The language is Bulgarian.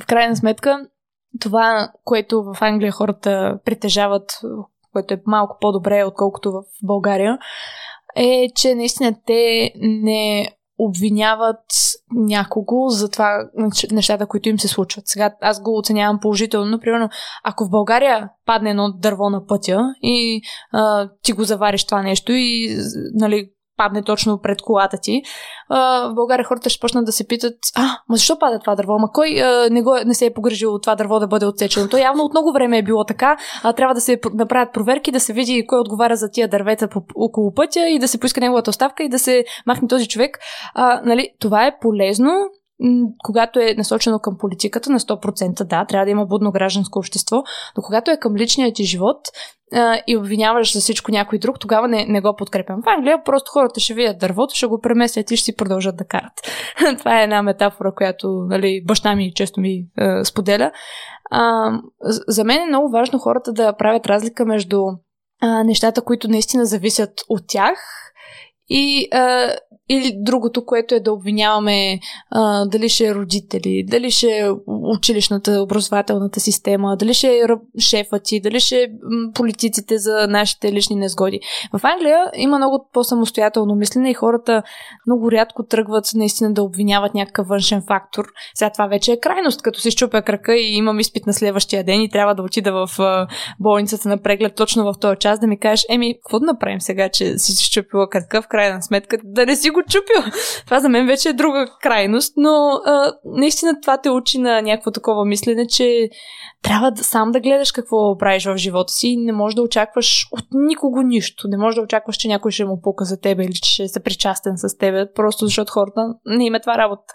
в крайна сметка това, което в Англия хората притежават, което е малко по-добре, отколкото в България, е, че наистина те не обвиняват някого за това нещата, които им се случват. Сега аз го оценявам положително, но примерно ако в България падне едно дърво на пътя и а, ти го завариш това нещо и нали, падне точно пред колата ти, а, в България хората ще почнат да се питат, а, ма защо пада това дърво? Ма кой а, не, го, не се е погрежил това дърво да бъде отсечено? То явно от много време е било така, а трябва да се направят проверки, да се види кой отговаря за тия дървета по, около пътя и да се поиска неговата оставка и да се махне този човек. А, нали, това е полезно, когато е насочено към политиката на 100%, да, трябва да има будно гражданско общество, но когато е към личния ти живот а, и обвиняваш за всичко някой друг, тогава не, не го подкрепям. В Англия просто хората ще видят дървото, ще го преместят и ще си продължат да карат. Това е една метафора, която нали, баща ми често ми а, споделя. А, за мен е много важно хората да правят разлика между а, нещата, които наистина зависят от тях и а, или другото, което е да обвиняваме а, дали ще е родители, дали ще е училищната, образователната система, дали ще е шефа ти, дали ще е политиците за нашите лични незгоди. В Англия има много по-самостоятелно мислене и хората много рядко тръгват наистина да обвиняват някакъв външен фактор. Сега това вече е крайност, като си щупя крака и имам изпит на следващия ден и трябва да отида в болницата на преглед точно в този час да ми кажеш, еми, какво да направим сега, че си щупила крака в крайна сметка, да не си го чупил. Това за мен вече е друга крайност, но а, наистина това те учи на някакво такова мислене, че трябва да, сам да гледаш какво правиш в живота си и не можеш да очакваш от никого нищо. Не можеш да очакваш, че някой ще му пука за тебе или че ще е съпричастен с тебе, просто защото хората не има това работа.